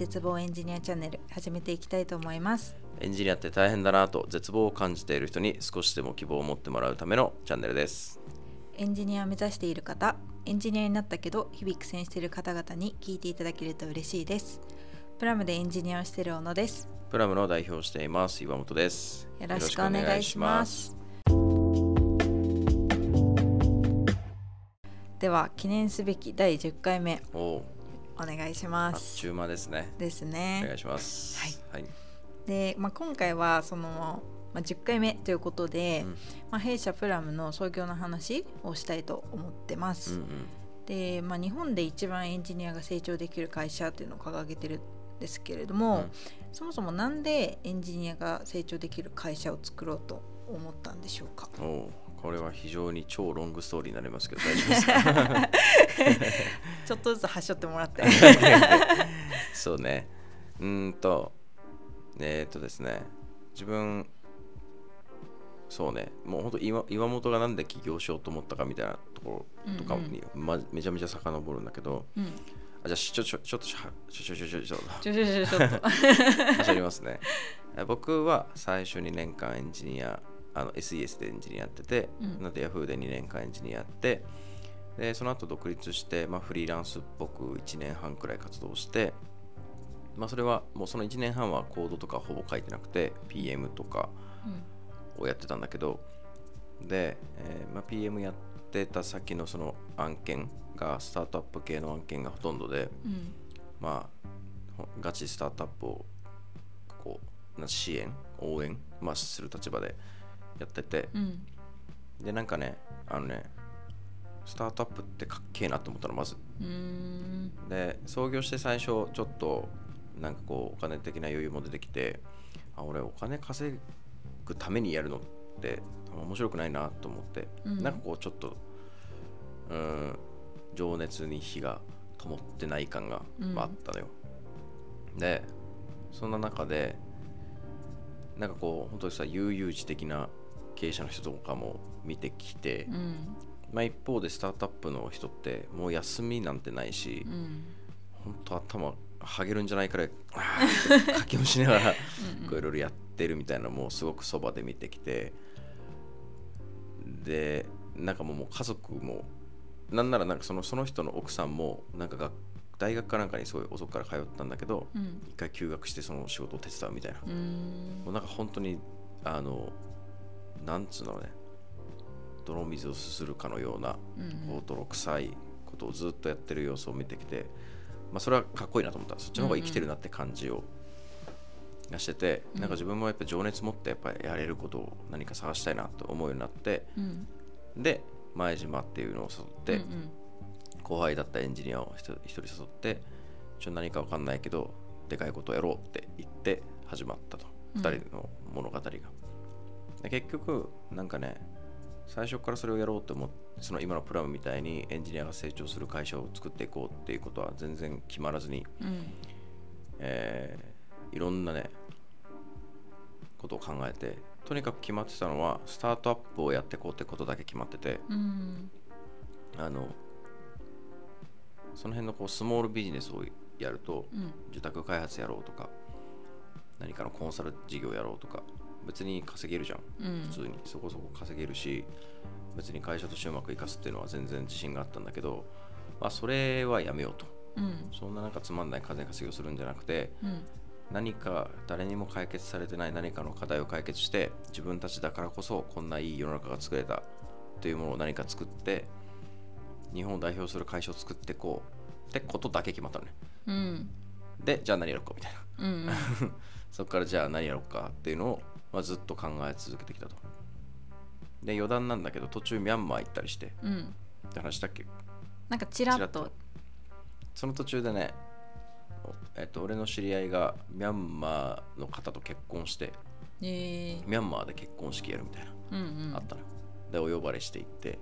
絶望エンジニアチャンネル始めていきたいと思います。エンジニアって大変だなと絶望を感じている人に少しでも希望を持ってもらうためのチャンネルです。エンジニアを目指している方エンジニアになったけど日々苦戦している方々に聞いていただけると嬉しいです。プラムでエンジニアをしている小野です。プラムの代表をしています岩本です。よろしくお願いします。では記念すべき第10回目お願いします。ちゅう間ですね。ですお願ねいします。はい、で、まあ、今回はその、まあ、10回目ということで、うん。まあ、弊社プラムの創業の話をしたいと思ってます、うんうん。で、まあ、日本で一番エンジニアが成長できる会社っていうのを掲げてるんですけれども、うん。そもそもなんでエンジニアが成長できる会社を作ろうと思ったんでしょうか？これは非常に超ロングストーリーになりますけど大丈夫ですか？ちょっとずつ端折ってもらって。そうね。うーんとえー、っとですね。自分そうね。もうほんと岩岩本がなんで起業しようと思ったかみたいなところとかに、ま、めちゃめちゃ遡るんだけどうん。あじゃあちょちょちょっとしょちょちょちょちょちょちょちょちょっと。走 りますね。え僕は最初2年間エンジニアあの SES でエンジニアやってて、うん。なんで Yahoo で2年間エンジニアやってでその後独立して、まあ、フリーランスっぽく1年半くらい活動して、まあ、それはもうその1年半はコードとかほぼ書いてなくて PM とかをやってたんだけどで、えーまあ、PM やってた先のその案件がスタートアップ系の案件がほとんどで、うんうん。まあ、ほガチスタートアップをこうな支援応援、まあ、する立場でやっててうん。でなんかねあのねスタートアップってかっけえなと思ったのまず。で創業して最初ちょっとなんかこうお金的な余裕も出てきてあ俺お金稼ぐためにやるのって面白くないなと思って、うん。なんかこうちょっとうーん情熱に火が灯ってない感がうん。まああったのよ、でそんな中でなんかこう本当にさ悠々自適な経営者の人とかも見てきて、うんまあ、一方でスタートアップの人ってもう休みなんてないし、うん。本当頭はげるんじゃないくらいきを しながらいろいろやってるみたいなのもすごくそばで見てきてでなんかもう家族もなんならなんかそのその人の奥さんもなんかが大学かなんかにすごい遅くから通ったんだけどうん。一回休学してその仕事を手伝うみたいな。もうなんか本当にあのなんつうのね泥水をすするかのようなうんこう泥臭いことをずっとやってる様子を見てきて、まあ、それはかっこいいなと思ったそっちの方が生きてるなって感じをがしてて、うんなんか自分もやっぱ情熱持ってやっぱりやれることを何か探したいなと思うようになってうんで前島っていうのを誘って、うんうん後輩だったエンジニアを一人一人誘ってちょっと何か分かんないけどでかいことをやろうって言って始まったと、うん2人の物語がで結局なんかね最初からそれをやろうと思ってその今のプラムみたいにエンジニアが成長する会社を作っていこうっていうことは全然決まらずに、うん。えーいろんなねことを考えてとにかく決まってたのはスタートアップをやっていこうってことだけ決まっててうん。あのその辺のこうスモールビジネスをやるとうん。受託開発やろうとか何かのコンサル事業やろうとか別に稼げるじゃん。うん。普通に。そこそこ稼げるし別に会社としてうまくいかすっていうのは全然自信があったんだけど、まあ、それはやめようと。うん。そんななんかつまんない金稼ぎをするんじゃなくてうん。何か誰にも解決されてない何かの課題を解決して自分たちだからこそこんないい世の中が作れたというものを何か作って日本を代表する会社を作っていこうってことだけ決まったのね。うん。でじゃあ何やろうかみたいな。うん そこからじゃあ何やろうかっていうのを、まあ、ずっと考え続けてきたと。で余談なんだけど途中ミャンマー行ったりしてうん。って話したっけ？なんかちらっと。と。その途中でねおえっと、俺の知り合いがミャンマーの方と結婚してえ。ーミャンマーで結婚式やるみたいな、うんうん。あったの。よでお呼ばれして行って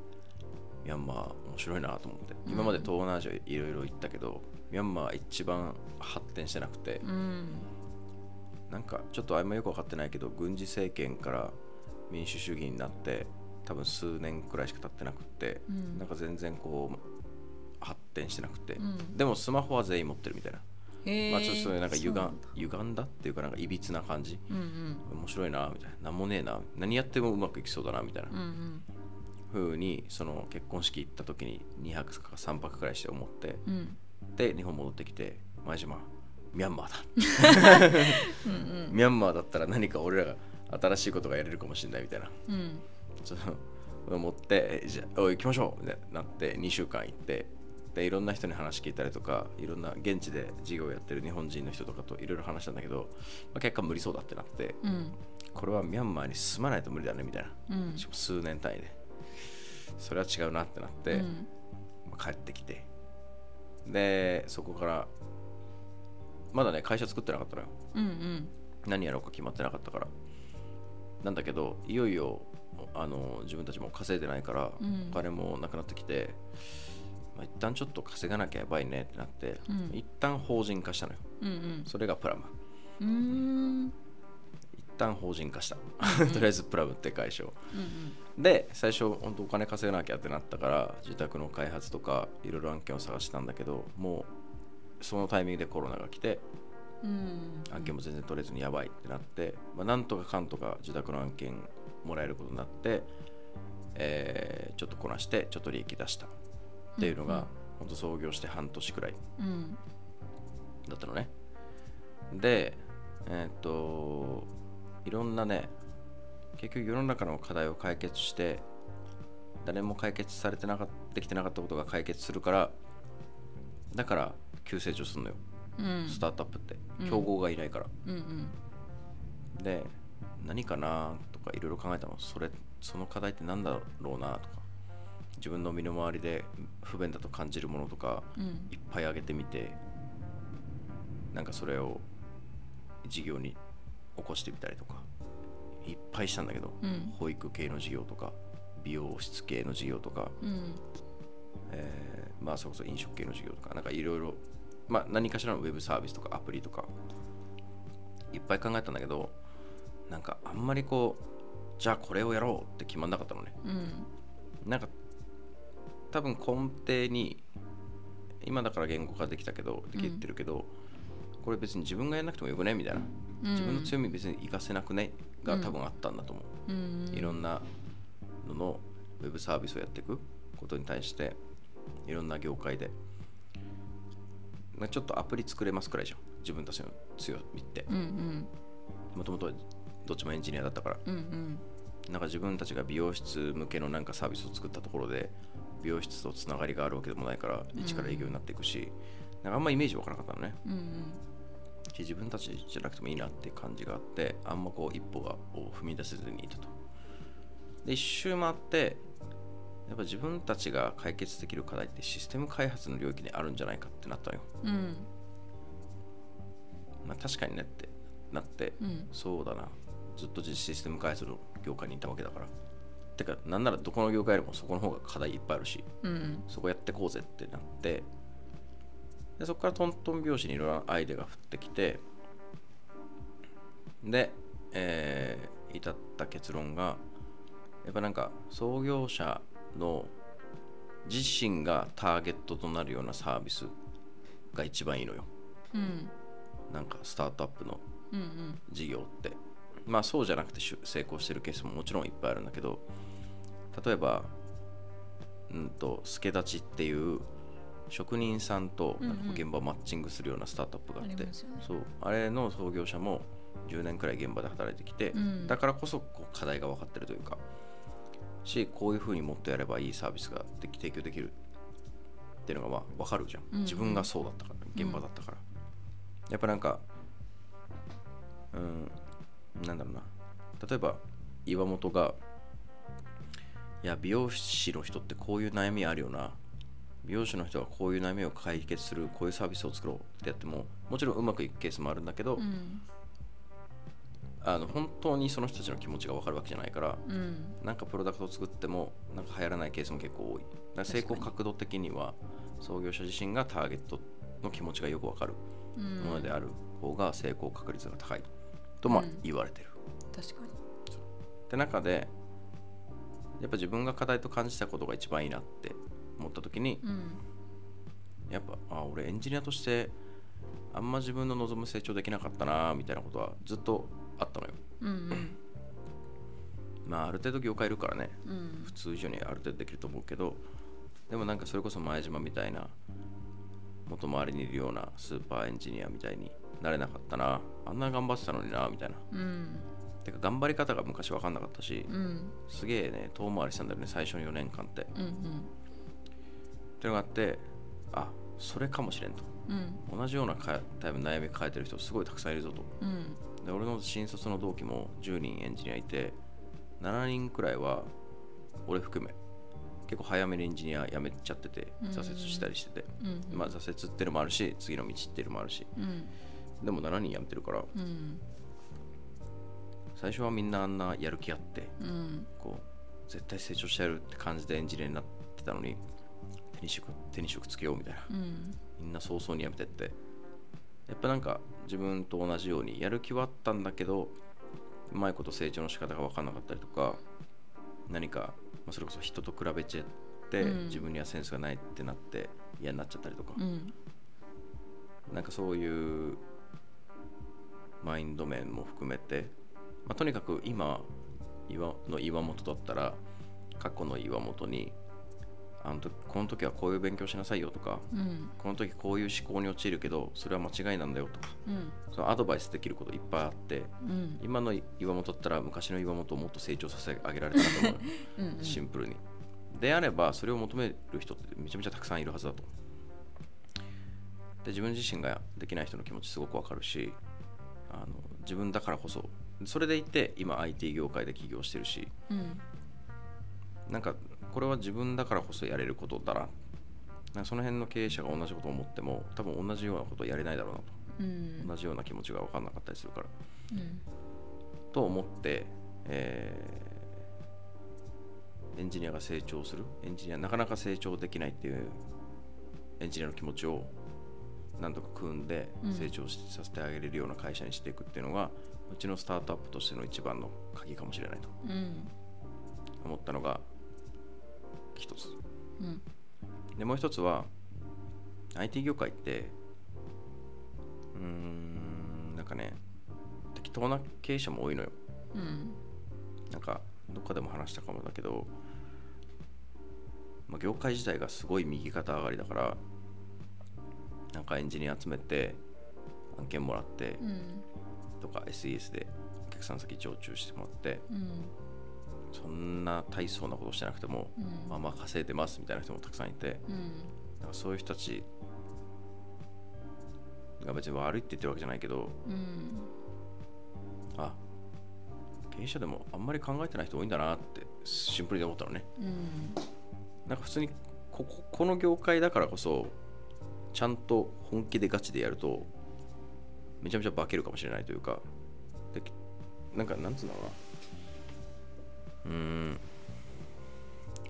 ミャンマー面白いなと思って。うん。今まで東南アジアいろいろ行ったけど、ミャンマー一番発展してなくて、うんなんかちょっとあんまよく分かってないけど軍事政権から民主主義になって多分数年くらいしか経ってなくって、うん。なんか全然こう発展してなくて、うん。でもスマホは全員持ってるみたいな。まあちょっとそういうなんか歪んだ。歪んだっていうかなんかいびつな感じ。うんうん。面白いなみたいな。なんもねえな何やってもうまくいきそうだなみたいな。うんうん。風にその結婚式行った時に2泊か3泊くらいして思ってうん。で日本戻ってきて前島ミャンマーだ。ミャンマーだったら何か俺らが新しいことがやれるかもしれないみたいな。うん。その思ってえじゃあおい行きましょうみたいになって2週間行ってでいろんな人に話聞いたりとかいろんな現地で事業をやってる日本人の人とかといろいろ話したんだけど、まあ、結果無理そうだってなってうん。これはミャンマーに住まないと無理だねみたいな。うん。数年単位で。それは違うなってなって、うん。まあ帰ってきて。でそこからまだね会社作ってなかったのよ。うんうん。何やろうか決まってなかったから。なんだけどいよいよあの自分たちも稼いでないから、うん。お金もなくなってきて、まあ、一旦ちょっと稼がなきゃやばいねってなって、うん。一旦法人化したのよ。うんうん。それがプラムうーん。一旦法人化した。とりあえずプラムって会社を。うんで最初本当お金稼がなきゃってなったから自宅の開発とかいろいろ案件を探したんだけどもうそのタイミングでコロナが来てうん。案件も全然取れずにやばいってなって、まあ、なんとかかんとか自宅の案件もらえることになって、えーちょっとこなしてちょっと利益出した。っていうのが、うんうん。本当創業して半年くらいうん。だったのね。でえーっといろんなね結局世の中の課題を解決して誰も解決されてなかっできてなかったことが解決するからだから急成長するのよ、うん。スタートアップって。うん。競合がいないから、うんうん。で何かなとかいろいろ考えたの。それその課題って何だろうなとか。自分の身の回りで不便だと感じるものとかうん。いっぱいあげてみてなんかそれを事業に起こしてみたりとかいっぱいしたんだけど、うん。保育系の事業とか美容室系の事業とか、うん。えーまあそれこそ飲食系の事業とかなんかいろいろまあ何かしらのウェブサービスとかアプリとかいっぱい考えたんだけどなんかあんまりこうじゃあこれをやろうって決まんなかったのね。うん。なんか多分根底に今だから言語化できたけどできてるけど、これ別に自分がやんなくてもよくねみたいな、うん。自分の強み別に活かせなくねが多分あったんだと思う、うん。いろんなののウェブサービスをやっていくことに対していろんな業界でまあちょっとアプリ作れますくらいじゃん。自分たちの強みって。もともとどっちもエンジニアだったから。うんうん。なんか自分たちが美容室向けのなんかサービスを作ったところで美容室とつながりがあるわけでもないから一から営業になっていくし、なんかあんまイメージわからなかったのね。うんうん。し自分たちじゃなくてもいいなって感じがあってあんまこう一歩がを踏み出せずにいたと。で一周回ってやっぱ自分たちが解決できる課題ってシステム開発の領域にあるんじゃないかってなったのよ、うん。まあ、確かにねってなって、うん。そうだな。ずっとシステム開発の業界にいたわけだから。てかなんならどこの業界よりもそこの方が課題いっぱいあるしうん。そこやってこうぜってなってでそこからトントン拍子にいろいろなアイデアが降ってきてで、えー至った結論がやっぱなんか創業者の自身がターゲットとなるようなサービスが一番いいのよ。うん。なんかスタートアップのうんうん。事業って。まあそうじゃなくて成功してるケースももちろんいっぱいあるんだけど例えばうんと助立ちっていう職人さんと現場をマッチングするようなスタートアップがあって、ありますよね。そう。あれの創業者も10年くらい現場で働いてきて、うん。だからこそこう課題が分かってるというかしこういうふうにもっとやればいいサービスができ提供できる。っていうのがまあ分かるじゃん、うん。うん自分がそうだったから現場だったから、やっぱなんかうんなんだろうな。例えば岩本がいや美容師の人ってこういう悩みあるよな。美容師の人がこういう悩みを解決するこういうサービスを作ろうってやってももちろんうまくいくケースもあるんだけど、うんあの本当にその人たちの気持ちが分かるわけじゃないからうん。なんかプロダクトを作ってもなんか流行らないケースも結構多い。だ成功角度的には創業者自身がターゲットの気持ちがよく分かるうん。ものである方が成功確率が高い。とまあうん言われてる、確かに。って中でやっぱ自分が課題と感じたことが一番いいなって思った時にうん。やっぱあ俺エンジニアとしてあんま自分の望む成長できなかったなみたいなことはずっとあったのよ。うんうん。まあある程度業界いるからね。うん。普通以上にある程度できると思うけどでもなんかそれこそ前島みたいな元周りにいるようなスーパーエンジニアみたいになれなかったな。あんな頑張ってたのになみたいな。うん。てか頑張り方が昔分かんなかったしうん。すげえね遠回りしたんだよね最初の4年間って。っうん。ていうのがあってあそれかもしれんと。うん。同じようなかタイプ悩み抱えてる人すごいたくさんいるぞと。うんで俺の新卒の同期も10人エンジニアいて7人くらいは俺含め結構早めにエンジニア辞めちゃっててうん。挫折したりしてて、うん。まあ挫折っていうのもあるし次の道っていうのもあるし。うん。でも7人辞めてるからうん。最初はみんなあんなやる気あってうん。こう絶対成長してやるって感じでエンジニアになってたのに手に職手に職つけようみたいな。うん。みんな早々に辞めてって。やっぱなんか自分と同じようにやる気はあったんだけどうまいこと成長の仕方が分かんなかったりとか何か、まあ、それこそ人と比べちゃって、うん。自分にはセンスがないってなって嫌になっちゃったりとか、うん。なんかそういうマインド面も含めて、まあ、とにかく今岩の岩本だったら過去の岩本にあの時この時はこういう勉強しなさいよとかうん。この時こういう思考に陥るけどそれは間違いなんだよとかうん。そのアドバイスできることいっぱいあってうん。今の岩本だったら昔の岩本をもっと成長させてあげられたなと思う うんシンプルに。であればそれを求める人ってめちゃめちゃたくさんいるはずだと。で自分自身ができない人の気持ちすごくわかるしあの自分だからこそ。それでいて今 IT 業界で起業してるし。うん。なんかこれは自分だからこそやれることだな。その辺の経営者が同じことを思っても多分同じようなことをやれないだろうなと。うん。同じような気持ちが分かんなかったりするから。うん。と思って、えーエンジニアが成長する。エンジニアなかなか成長できないっていうエンジニアの気持ちを何とか組んでうん。成長しさせてあげれるような会社にしていくっていうのが、うちのスタートアップとしての一番の鍵かもしれないとうん。思ったのが一つ。うん。でもう一つは IT 業界ってうーんなんかね適当な経営者も多いのよ。うん。なんかどっかでも話したかもだけど、まあ、業界自体がすごい右肩上がりだからなんかエンジニア集めて案件もらってうん。とか SES でお客さん先常駐してもらってうんそんな大層なことしてなくても、うん。まあまあ稼いでますみたいな人もたくさんいてうん。なんかそういう人たちが別に悪いって言ってるわけじゃないけどうん。あ経営者でもあんまり考えてない人多いんだなってシンプルに思ったのね。うん。なんか普通にこここの業界だからこそちゃんと本気でガチでやるとめちゃめちゃ化けるかもしれないというかでなんかなんつうんだろうなうーん。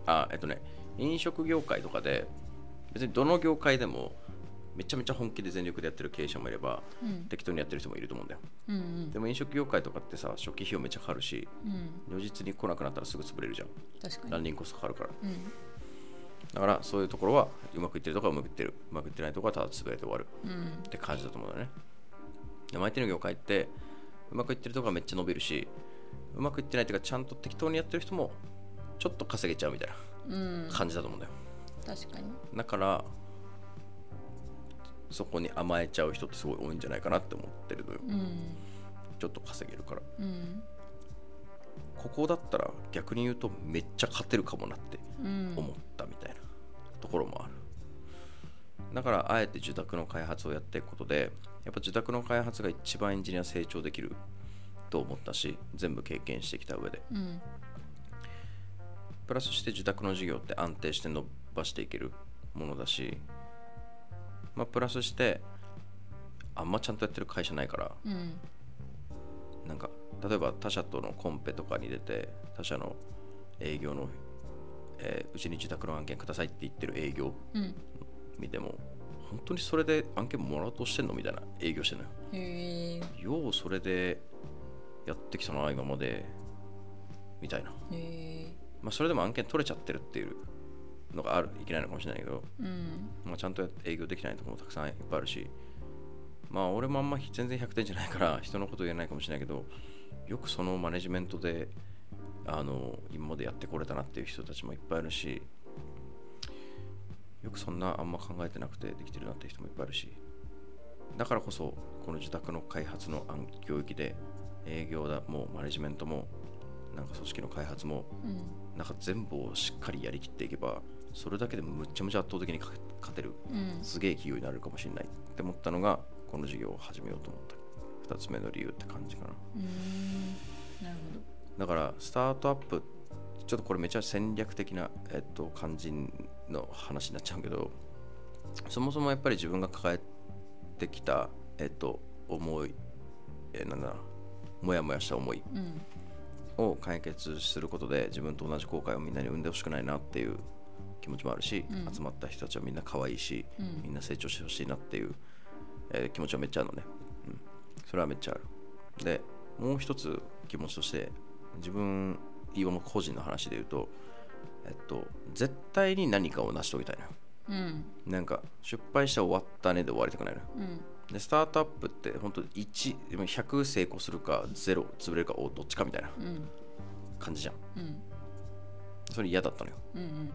あえっとね飲食業界とかで別にどの業界でもめちゃめちゃ本気で全力でやってる経営者もいればうん。適当にやってる人もいると思うんだよ。うんでも飲食業界とかってさ初期費用めっちゃかかるしうん。如実に来なくなったらすぐ潰れるじゃん。確かに。ランニングコストかかるから。うん。だからそういうところはうまくいってるところはうまくいってる。うまくいってないところはただ潰れて終わる。うん。って感じだと思うんだよね。でも IT の業界ってうまくいってるところはめっちゃ伸びるしうまくいってないというかちゃんと適当にやってる人もちょっと稼げちゃうみたいうん。な感じだと思うんだよ。確かに。だからそこに甘えちゃう人ってすごい多いんじゃないかなって思ってるのよ。うん。ちょっと稼げるから。うん。ここだったら逆に言うとめっちゃ勝てるかもなってうん。思ったみたいなところもある。だからあえて受託の開発をやっていくことでやっぱ受託の開発が一番エンジニア成長できると思ったし全部経験してきた上で。うん。プラスして受託の事業って安定して伸ばしていけるものだしまあプラスしてあんまちゃんとやってる会社ないからうん。なんか例えば他社とのコンペとかに出て他社の営業の、えーうちに受託の案件くださいって言ってる営業うん。見ても本当にそれで案件もらおうとしてんのみたいな営業してんのよ。ようそれでやってきたな今まで。みたいな。へえまあそれでも案件取れちゃってるっていうのがあるいけないのかもしれないけど、うん。まあ、ちゃんとや営業できないところもたくさんいっぱいあるし。まあ俺もあんま全然100点じゃないから人のこと言えないかもしれないけどよくそのマネジメントであの今までやってこれたなっていう人たちもいっぱいいるしよくそんなあんま考えてなくてできてるなっていう人もいっぱいいるし。だからこそこの自宅の開発の暗領域で営業だもうマネジメントもなんか組織の開発もうん。なんか全部をしっかりやりきっていけばそれだけでもむっちゃむちゃ圧倒的に勝勝てるうん。すげえ企業になるかもしれないって思ったのがこの事業を始めようと思った。2つ目の理由って感じかな。なるほだからスタートアップちょっとこれめっちゃ戦略的な、えっと、感じの話になっちゃうけどそもそもやっぱり自分が抱えてきた、えっと、思い、えなんだもやもやした思いを解決することで自分と同じ後悔をみんなに生んでほしくないなっていう気持ちもあるし、うん。集まった人たちはみんな可愛いし、うん。みんな成長してほしいなっていう、えー気持ちはめっちゃあるのね、うん、それはめっちゃある。でもう一つ気持ちとして自分今も個人の話で言うとえっと絶対に何かを成し遂げたいのよ。うん。なんか失敗して終わったねで終わりたくないのよ。うんでスタートアップって本当1でも100成功するか0潰れるかおどっちかみたいなうん。感じじゃん。うん。それ嫌だったのよ。うん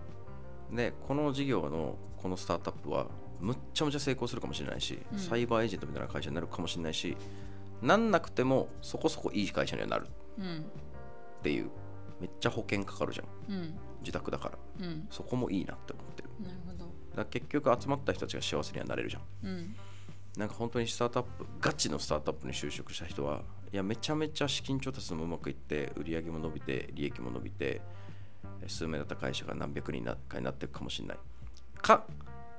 でこの事業のこのスタートアップはむっちゃむちゃ成功するかもしれないし、うん。サイバーエージェントみたいな会社になるかもしれないしなんなくてもそこそこいい会社にはなる。うん。っていう。めっちゃ保険かかるじゃん。うん。自宅だから。うん。そこもいいなって思ってる。なるほど。だ結局集まった人たちが幸せにはなれるじゃん。うんなんか本当にスタートアップガチのスタートアップに就職した人はいやめちゃめちゃ資金調達もうまくいって売り上げも伸びて利益も伸びてえ数名だった会社が何百人なかになっていくかもしれない。か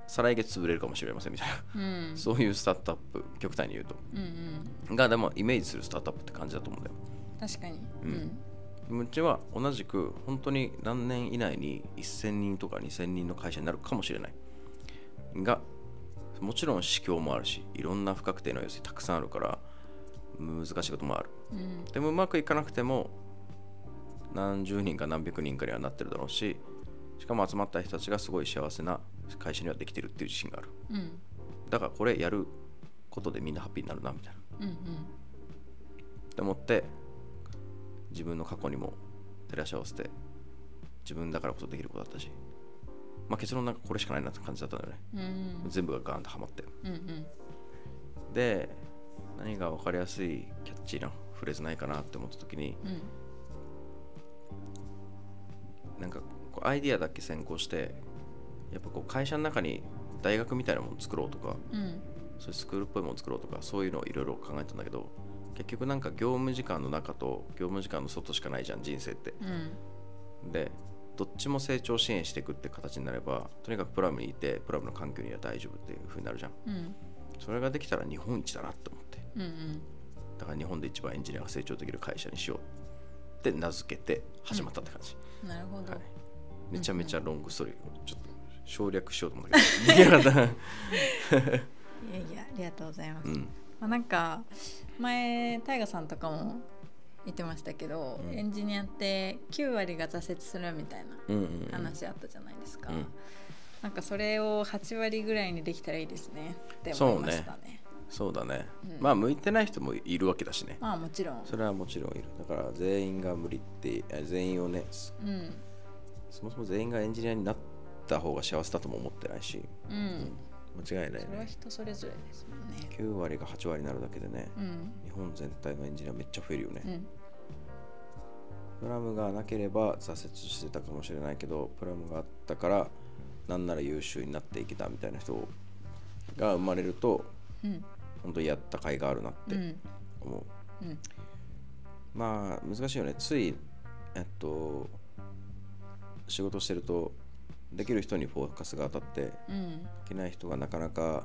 再来月潰れるかもしれませんみたいな、うん。そういうスタートアップ極端に言うと。うんうん。がでもイメージするスタートアップって感じだと思うんだよ。確かに。うん。うちは同じく本当に何年以内に1000人とか2000人の会社になるかもしれない。がもちろん市況もあるしいろんな不確定の要素たくさんあるから難しいこともある。うん。でもうまくいかなくても何十人か何百人かにはなってるだろうししかも集まった人たちがすごい幸せな会社にはできてるっていう自信がある。うん。だからこれやることでみんなハッピーになるなみたいな。うん。って思って自分の過去にも照らし合わせて自分だからこそできることだったしまあ結論なんかこれしかないなって感じだったんだよね。うん。うん全部がガーンとハマって。うんうん。で何が分かりやすいキャッチーなフレーズないかなって思った時にうん。なんかこうアイディアだけ先行してやっぱこう会社の中に大学みたいなもの作ろうとかうん。そういうスクールっぽいもの作ろうとかそういうのをいろいろ考えたんだけど結局なんか業務時間の中と業務時間の外しかないじゃん人生って。うん。でどっちも成長支援していくって形になればとにかくプラムにいてプラムの環境には大丈夫っていう風になるじゃん。うん。それができたら日本一だなって思って。うんうん。だから日本で一番エンジニアが成長できる会社にしようって名付けて始まったって感じ、なるほど。はい、めちゃめちゃロングストーリーをちょっと省略しようと思ったけど いやいやありがとうございます、うん。まあ、なんか前タイガさんとかも言ってましたけど、うん。エンジニアって9割が挫折するみたいなうんうんうん。話あったじゃないですか、うん。なんかそれを8割ぐらいにできたらいいですね。って思いましたね。そうだね、うん。まあ向いてない人もいるわけだしね。まあもちろん。それはもちろんいる。だから全員が無理ってあ全員をねそうん。そもそも全員がエンジニアになった方が幸せだとも思ってないし。うん。間違いないそれはね人それぞれですもんね。9割が8割になるだけでね。うん。日本全体のエンジニアめっちゃ増えるよね、うんプラムがなければ挫折してたかもしれないけどプラムがあったからなんなら優秀になっていけたみたいな人が生まれるとうん。本当にやった甲斐があるなってうん。思う、うん。まあ難しいよね。ついえっと仕事してるとできる人にフォーカスが当たってでうん。きない人がなかなか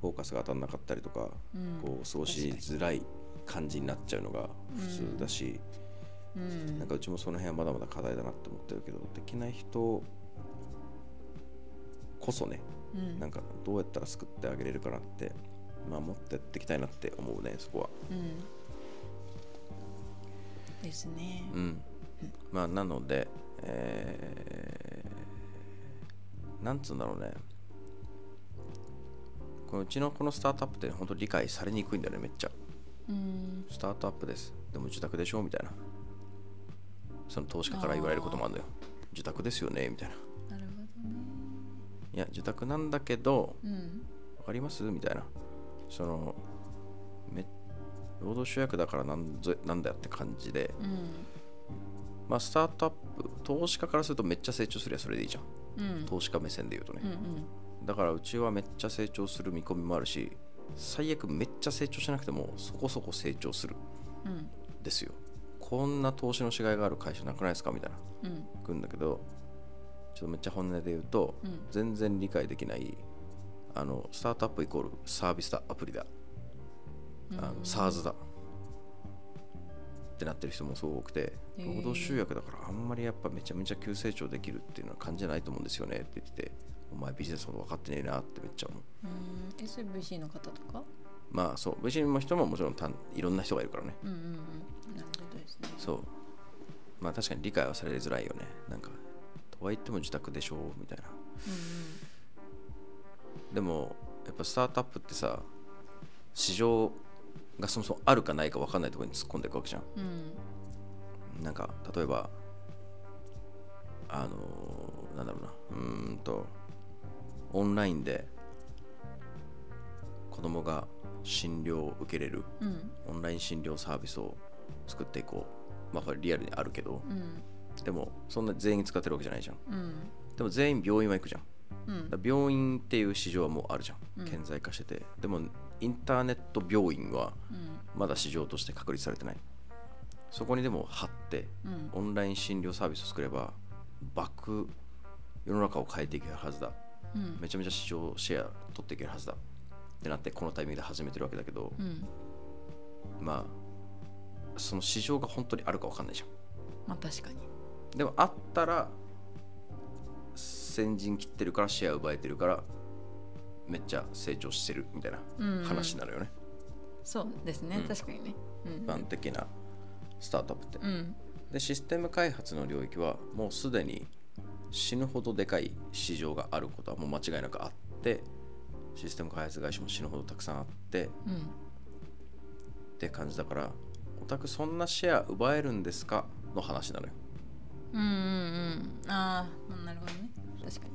フォーカスが当たらなかったりとか、うん。こう過ごしづらい感じになっちゃうのが普通だし、うん。なんかうちもその辺はまだまだ課題だなって思ってるけどできない人こそねうん。なんかどうやったら救ってあげれるかなってまあ持ってやっていきたいなって思うねそこは。うん。ですね。うん。まあなのでえーなんつうんだろうね。このうちのこのスタートアップって本当理解されにくいんだよねめっちゃ。うん。スタートアップです。でも受託でしょみたいなその投資家から言われることもあるのよ。受託ですよねみたいな。なるほどね。いや受託なんだけどうん。わかります？みたいな。そのめ労働集約だからなんぞなんだよって感じで。うん。まあスタートアップ投資家からするとめっちゃ成長すりゃそれでいいじゃん。うん。投資家目線で言うとね。うんうん。だからうちはめっちゃ成長する見込みもあるし最悪めっちゃ成長しなくてもそこそこ成長するうん。ですよこんな投資のしがいがある会社なくないですか？みたいな。うん。来るんだけどちょっとめっちゃ本音で言うと、うん。全然理解できないあのスタートアップイコールサービスだアプリだあの SARS だってなってる人もすごく多くて労働集約だからあんまりやっぱめちゃめちゃ急成長できるっていうのは感じないと思うんですよねって言っててお前ビジネスのこと分かってねえなってめっちゃ思う。うん。SVC の方とか？まあそう VC の人ももちろんたんいろんな人がいるからね。うんうんうん。なるほどですね。そう。まあ確かに理解はされづらいよね。なんかとは言っても自宅でしょみたいな。でもやっぱスタートアップってさ市場がそもそもあるかないか分かんないところに突っ込んでいくわけじゃんうん。うん。なんか例えばあのーなんだろうな。うーんとオンラインで子供が診療を受けれるうん。オンライン診療サービスを作っていこう。まあこれリアルにあるけど。うん。でもそんな全員使ってるわけじゃないじゃん。うん。でも全員病院は行くじゃん。病院っていう市場はもうあるじゃうん。ん顕在化してて、でもインターネット病院はうん。まだ市場として確立されてない。そこにでも貼ってうん。オンライン診療サービスを作ればバック世の中を変えていけるはずだ。うん。めちゃめちゃ市場シェア取っていけるはずだってなってこのタイミングで始めてるわけだけど、うん。まあその市場が本当にあるか分かんないじゃん。まあ確かに。でもあったら先陣切ってるからシェア奪えてるからめっちゃ成長してるみたいなうん話になるよね、そうですね。うん。確かにね。うん。一般的なスタートアップって、うん。でシステム開発の領域はもうすでに死ぬほどでかい市場があることはもう間違いなくあってシステム開発会社も死ぬほどたくさんあってうん。って感じだからオタクそんなシェア奪えるんですか？の話なのよ。うんうんうん。ああなるほどね。確かに。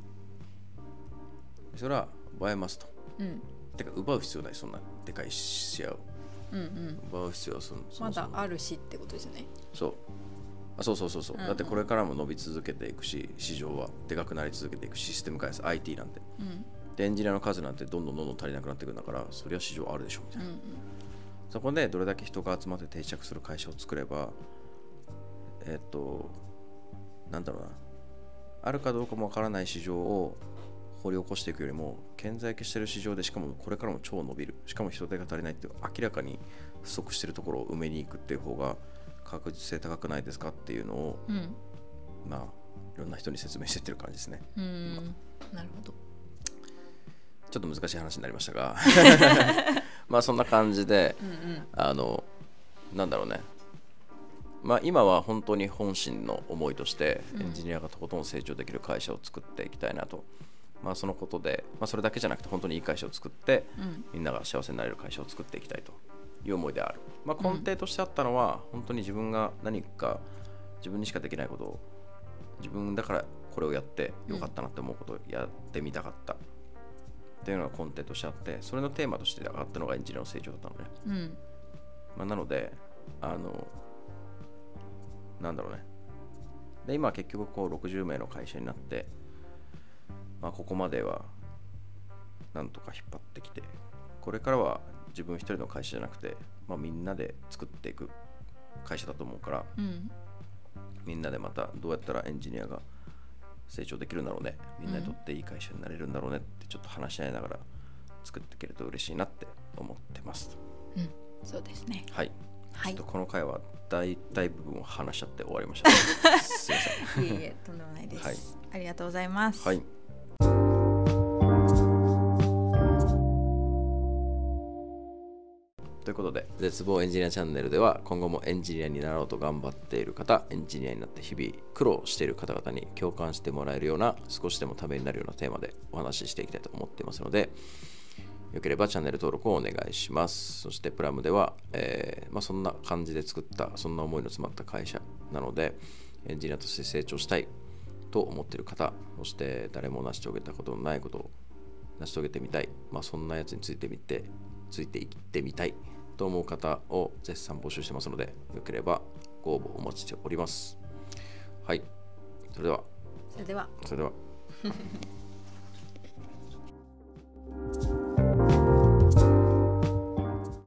それは奪えますと。うん。てか奪う必要ないそんなでかいシェアを。うんうん。奪う必要はそそもそも。まだあるしってことですねそう。あそうそうそうそう、うんうん。だってこれからも伸び続けていくし市場は。でかくなり続けていくシステム開発 IT なんて。うんでエンジニアの数なんてどんどんどんどん足りなくなっていくんだからそりゃ市場あるでしょみたいな、うんそこでどれだけ人が集まって定着する会社を作ればえっとなんだろうな。あるかどうかもわからない市場を掘り起こしていくよりも顕在化している市場でしかもこれからも超伸びる。しかも人手が足りないっていう明らかに不足しているところを埋めに行くっていう方が確実性高くないですかっていうのをうん。うんまあいろんな人に説明してってる感じですね。うん。なるほどちょっと難しい話になりましたが。まあそんな感じでうんうん。あのなんだろうね。まあ今は本当に本心の思いとしてうん。エンジニアがとことん成長できる会社を作っていきたいなと、まあそのことで、まあ、それだけじゃなくて本当にいい会社を作ってうん。みんなが幸せになれる会社を作っていきたいという思いである、まあ、根底としてあったのは、本当に自分が何か自分にしかできないことを自分だからこれをやってよかったなって思うことをやってみたかった、っていうのが根底としてあってそれのテーマとして上がったのがエンジニアの成長だったのね、うん。まあ、なのであのなんだろうね。で今は結局こう60名の会社になって、まあ、ここまではなんとか引っ張ってきてこれからは自分一人の会社じゃなくて、まあ、みんなで作っていく会社だと思うからうん。みんなでまたどうやったらエンジニアが成長できるんだろうね。みんなにとっていい会社になれるんだろうねってちょっと話し合いながら作っていけると嬉しいなって思ってますうん。そうですね。はい。はい。この回は大体部分を話しちゃって終わりました、すいません。いえいえとんでもないです、はい。ありがとうございます。はいということで絶望エンジニアチャンネルでは今後もエンジニアになろうと頑張っている方エンジニアになって日々苦労している方々に共感してもらえるような少しでもためになるようなテーマでお話ししていきたいと思っていますのでよければチャンネル登録をお願いします。そしてプラムでは、えーまあ、そんな感じで作った、そんな思いの詰まった会社なので、エンジニアとして成長したいと思っている方、そして誰も成し遂げたことのないことを成し遂げてみたい、まあ、そんなやつについてみて、ついていってみたいと思う方を絶賛募集してますので、よければご応募お待ちしております。はい。それでは。それでは。それでは。